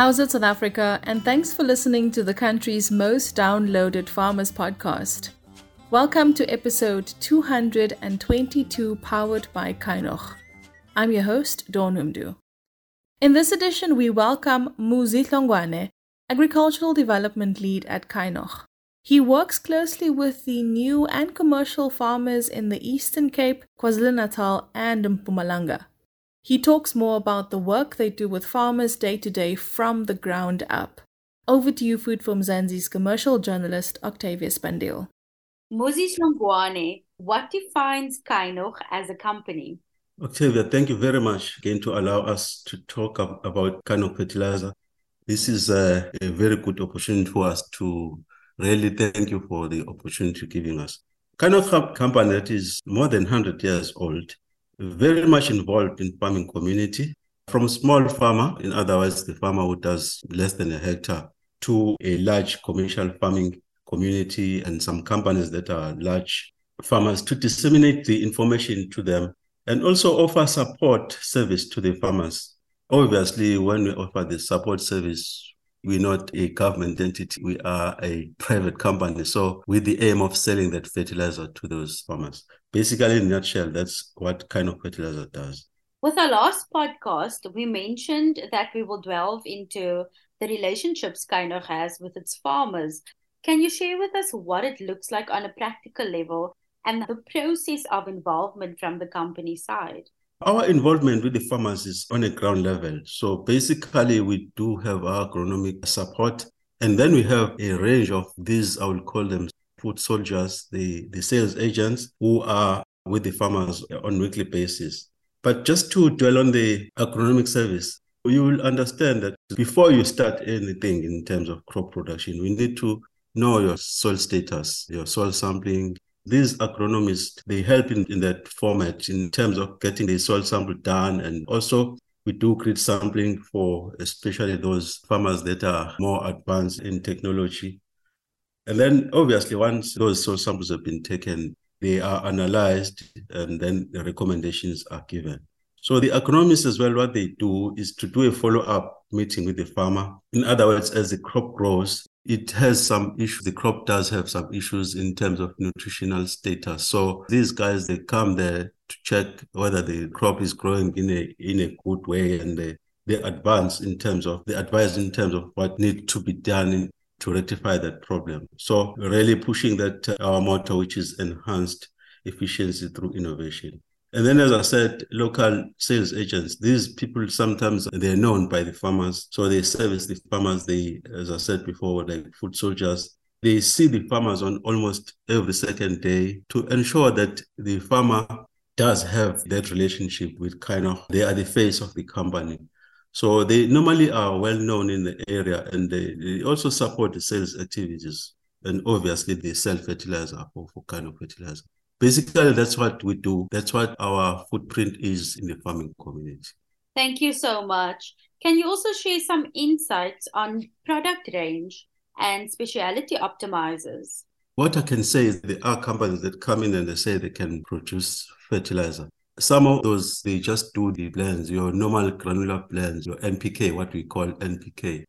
How's it, South Africa? And thanks for listening to the country's most downloaded farmers podcast. Welcome to episode 222, powered by Kynoch. I'm your host, Dawn Noemdoe. In this edition, we welcome Muzi Hlongwane, Agricultural Development Lead at Kynoch. He works closely with the new and commercial farmers in the Eastern Cape, KwaZulu-Natal, and Mpumalanga. He talks more about the work they do with farmers day to day from the ground up. Over to you, Food for Mzansi's commercial journalist, Octavia Spandil. Moses Hlongwane, what defines Kynoch as a company? Octavia, thank you very much again to allow us to talk about Kynoch Fertilizer. This is a, a very good opportunity for us to really thank you for the opportunity giving us. Kynoch company that is more than 100 years old, very much involved in farming community, from small farmer, in other words, the farmer who does less than a hectare, to a large commercial farming community and some companies that are large farmers to disseminate the information to them and also offer support service to the farmers. Obviously, when we offer the support service, we're not a government entity. We are a private company. So with the aim of selling that fertilizer to those farmers. Basically, in a nutshell, that's what Kynoch fertilizer does. With our last podcast, we mentioned that we will delve into the relationships Kynoch has with its farmers. Can you share with us what it looks like on a practical level and the process of involvement from the company side? Our involvement with the farmers is on a ground level. So basically, we do have our agronomic support. And then we have a range of these, I will call them food soldiers, the, the sales agents who are with the farmers on weekly basis. But just to dwell on the agronomic service, you will understand that before you start anything in terms of crop production, we need to know your soil status, your soil sampling, these agronomists, they help in, in that format in terms of getting the soil sample done. And also we do grid sampling for especially those farmers that are more advanced in technology. And then obviously once those soil samples have been taken, they are analyzed and then the recommendations are given. So the agronomists as well, what they do is to do a follow-up meeting with the farmer. In other words, as the crop grows, it has some issues. The crop does have some issues in terms of nutritional status. So these guys, they come there to check whether the crop is growing in a in a good way and they, they advance in terms of the advise in terms of what needs to be done in, to rectify that problem. So really pushing that uh, our motto, which is enhanced efficiency through innovation. And then, as I said, local sales agents, these people sometimes they're known by the farmers. So they service the farmers. They, as I said before, like food soldiers, they see the farmers on almost every second day to ensure that the farmer does have that relationship with Kynoch, they are the face of the company. So they normally are well known in the area and they, they also support the sales activities. And obviously they sell fertilizer for, for Kynoch fertilizer. Basically, that's what we do. That's what our footprint is in the farming community. Thank you so much. Can you also share some insights on product range and specialty optimizers? What I can say is there are companies that come in and they say they can produce fertilizer. Some of those, they just do the blends, your normal granular blends, your NPK, what we call NPK.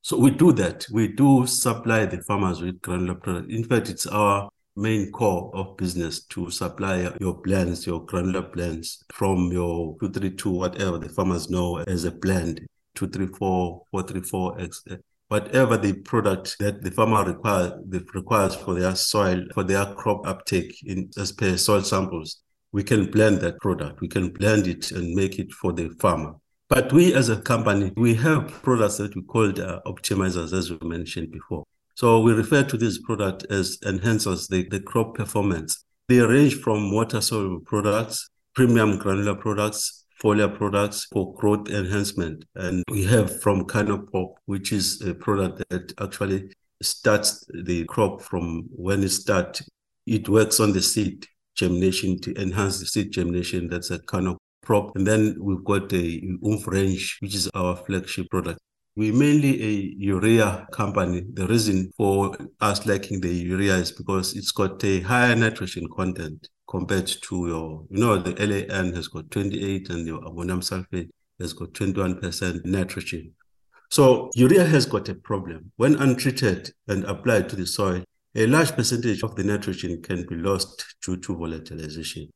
So we do that. We do supply the farmers with granular product. In fact, it's our main core of business to supply your blends, your granular blends from your 232, whatever the farmers know as a blend, 234, 434X, whatever the product that the farmer requires, requires for their soil, for their crop uptake in as per soil samples. We can blend that product. We can blend it and make it for the farmer. But we as a company, we have products that we call uh, optimizers, as we mentioned before. So we refer to this product as enhancers, the, the crop performance. They range from water soluble products, premium granular products, foliar products for growth enhancement. And we have from Kynopop, which is a product that actually starts the crop from when it starts. It works on the seed germination to enhance the seed germination. That's a kind of prop. And then we've got the Oomph range, which is our flagship product. We're mainly a urea company. The reason for us liking the urea is because it's got a higher nitrogen content compared to your, you know, the LAN has got 28 and your ammonium sulfate has got 21% nitrogen. So urea has got a problem. When untreated and applied to the soil, a large percentage of the nitrogen can be lost due to volatilization.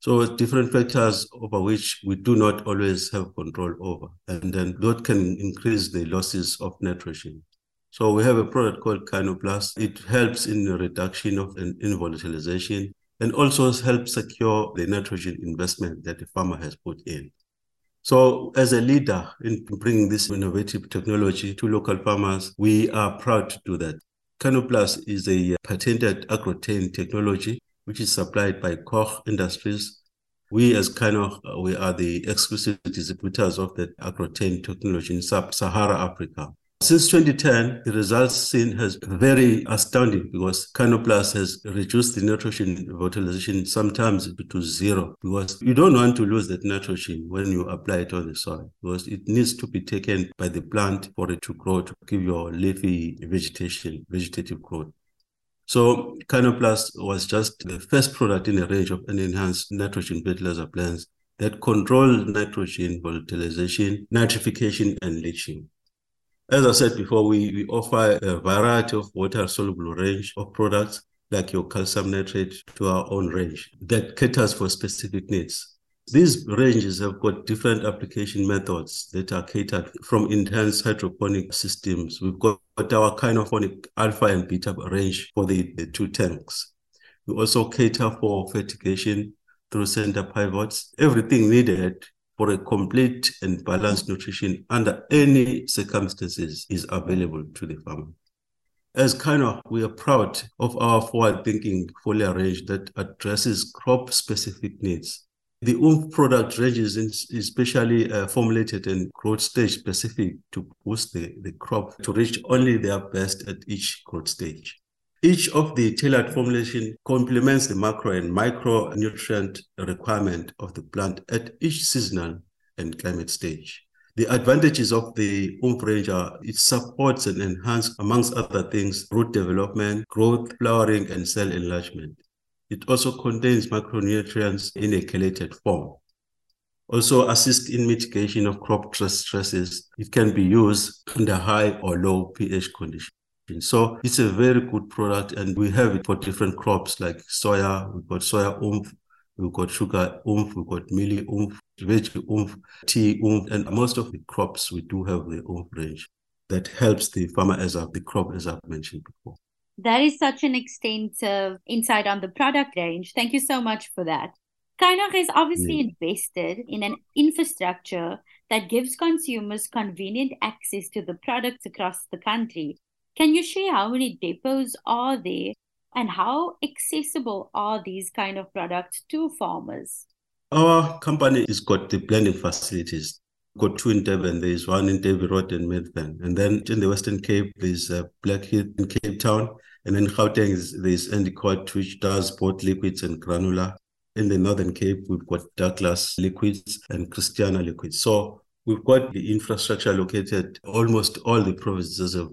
So different factors over which we do not always have control over, and then that can increase the losses of nitrogen. So we have a product called Kynoplus. It helps in the reduction of in, in volatilization and also helps secure the nitrogen investment that the farmer has put in. So, as a leader in bringing this innovative technology to local farmers, we are proud to do that. Kynoplus is a uh, patented Agrotain technology which is supplied by Koch Industries. We, as Kynoch, uh, we are the exclusive distributors of that Agrotain technology in Sub-Sahara Africa. Since 2010, the results seen has very astounding because Kynoplus has reduced the nitrogen volatilization sometimes to zero because you don't want to lose that nitrogen when you apply it on the soil because it needs to be taken by the plant for it to grow to give your leafy vegetation, vegetative growth. So Kynoplus was just the first product in a range of an enhanced nitrogen fertilizer plants that control nitrogen volatilization, nitrification, and leaching. As I said before, we, we offer a variety of water-soluble range of products like your calcium nitrate to our own range that caters for specific needs. These ranges have got different application methods that are catered from intense hydroponic systems. We've got our Kynophonic alpha and beta range for the, the two tanks. We also cater for fertigation through center pivots, everything needed for a complete and balanced nutrition under any circumstances is available to the farmer. As Kynoch, we are proud of our forward-thinking foliar range that addresses crop-specific needs. The Oomph product range is especially uh, formulated and growth stage specific to boost the, the crop to reach only their best at each growth stage. Each of the tailored formulation complements the macro and micronutrient requirement of the plant at each seasonal and climate stage. The advantages of the Oomph range are it supports and enhances, amongst other things, root development, growth, flowering, and cell enlargement. It also contains macronutrients in a chelated form. Also assist in mitigation of crop stress stresses. It can be used under high or low pH conditions. So it's a very good product, and we have it for different crops like soya. We've got soya oomph, we've got sugar oomph, we've got mealie oomph, veg oomph, tea oomph, and most of the crops we do have the oomph range that helps the farmer as of the crop as I've mentioned before. That is such an extensive insight on the product range. Thank you so much for that. Kynoch is obviously yeah. invested in an infrastructure that gives consumers convenient access to the products across the country. Can you share how many depots are there and how accessible are these kind of products to farmers? Our company has got the blending facilities. Got two in Durban. There is one in Davey Road and Midland. And then in the Western Cape, there's uh, Blackheath in Cape Town. And then Gauteng, is, there's Endicott, which does both liquids and granular. In the Northern Cape, we've got Douglas liquids and Christiana liquids. So We've got the infrastructure located. Almost all the provinces have,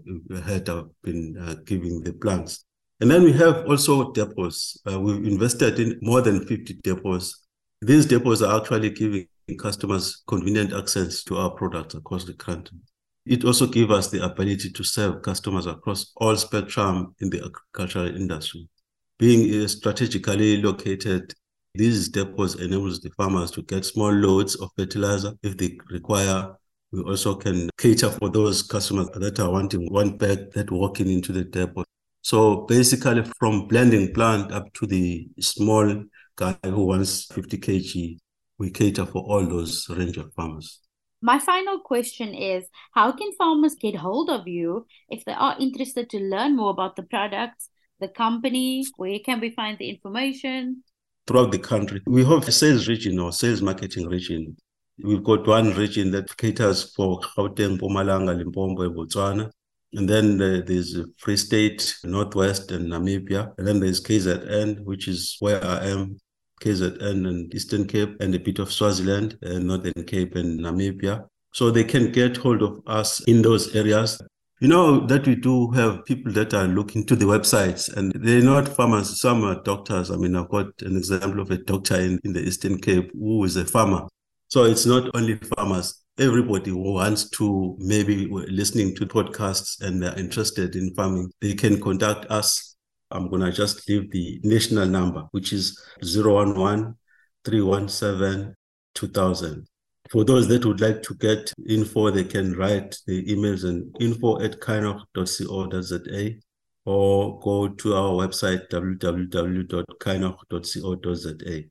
had have been uh, giving the plants. And then we have also depots. Uh, we've invested in more than 50 depots. These depots are actually giving customers convenient access to our products across the country. It also gives us the ability to serve customers across all spectrum in the agricultural industry. Being uh, strategically located these depots enables the farmers to get small loads of fertilizer if they require. We also can cater for those customers that are wanting one bag that walking into the depot. So basically from blending plant up to the small guy who wants 50 kg, we cater for all those range of farmers. My final question is How can farmers get hold of you if they are interested to learn more about the products, the company? Where can we find the information? Throughout the country. We have a sales region or sales marketing region. We've got one region that caters for Gauteng, Mpumalanga, Limpopo, and Botswana. And then uh, there's Free State, Northwest, and Namibia. And then there's KZN, which is where I am, KZN and Eastern Cape, and a bit of Swaziland, and Northern Cape, and Namibia. So they can get hold of us in those areas. You know that we do have people that are looking to the websites and they're not farmers, some are doctors. I mean, I've got an example of a doctor in, in the Eastern Cape who is a farmer. So it's not only farmers. everybody who wants to maybe listening to podcasts and they're interested in farming, they can contact us. I'm going to just leave the national number, which is 011 317 2000. For those that would like to get info, they can write the emails and info at kynoch.co.za or go to our website www.kynoch.co.za.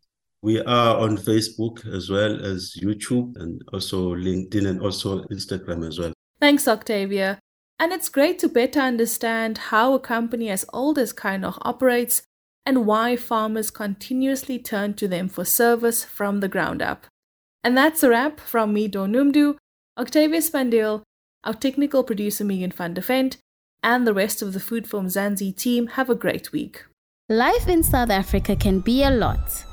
We are on Facebook as well as YouTube and also LinkedIn and also Instagram as well. Thanks, Octavia. And it's great to better understand how a company as old as Kynoch operates and why farmers continuously turn to them for service from the ground up. And that's a wrap from me, Dawn Noemdoe, Octavia Spandeel, our technical producer Megan van der Vent, and the rest of the Food for Mzansi team. Have a great week. Life in South Africa can be a lot.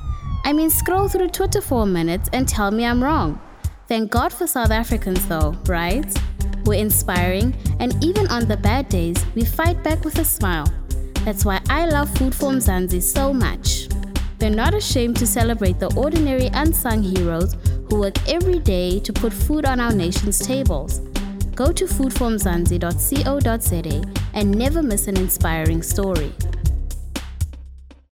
I mean, scroll through Twitter for a minute and tell me I'm wrong. Thank God for South Africans, though, right? We're inspiring, and even on the bad days, we fight back with a smile. That's why I love Food for Mzansi so much. They're not ashamed to celebrate the ordinary unsung heroes who work every day to put food on our nation's tables. Go to foodformzansi.co.za and never miss an inspiring story.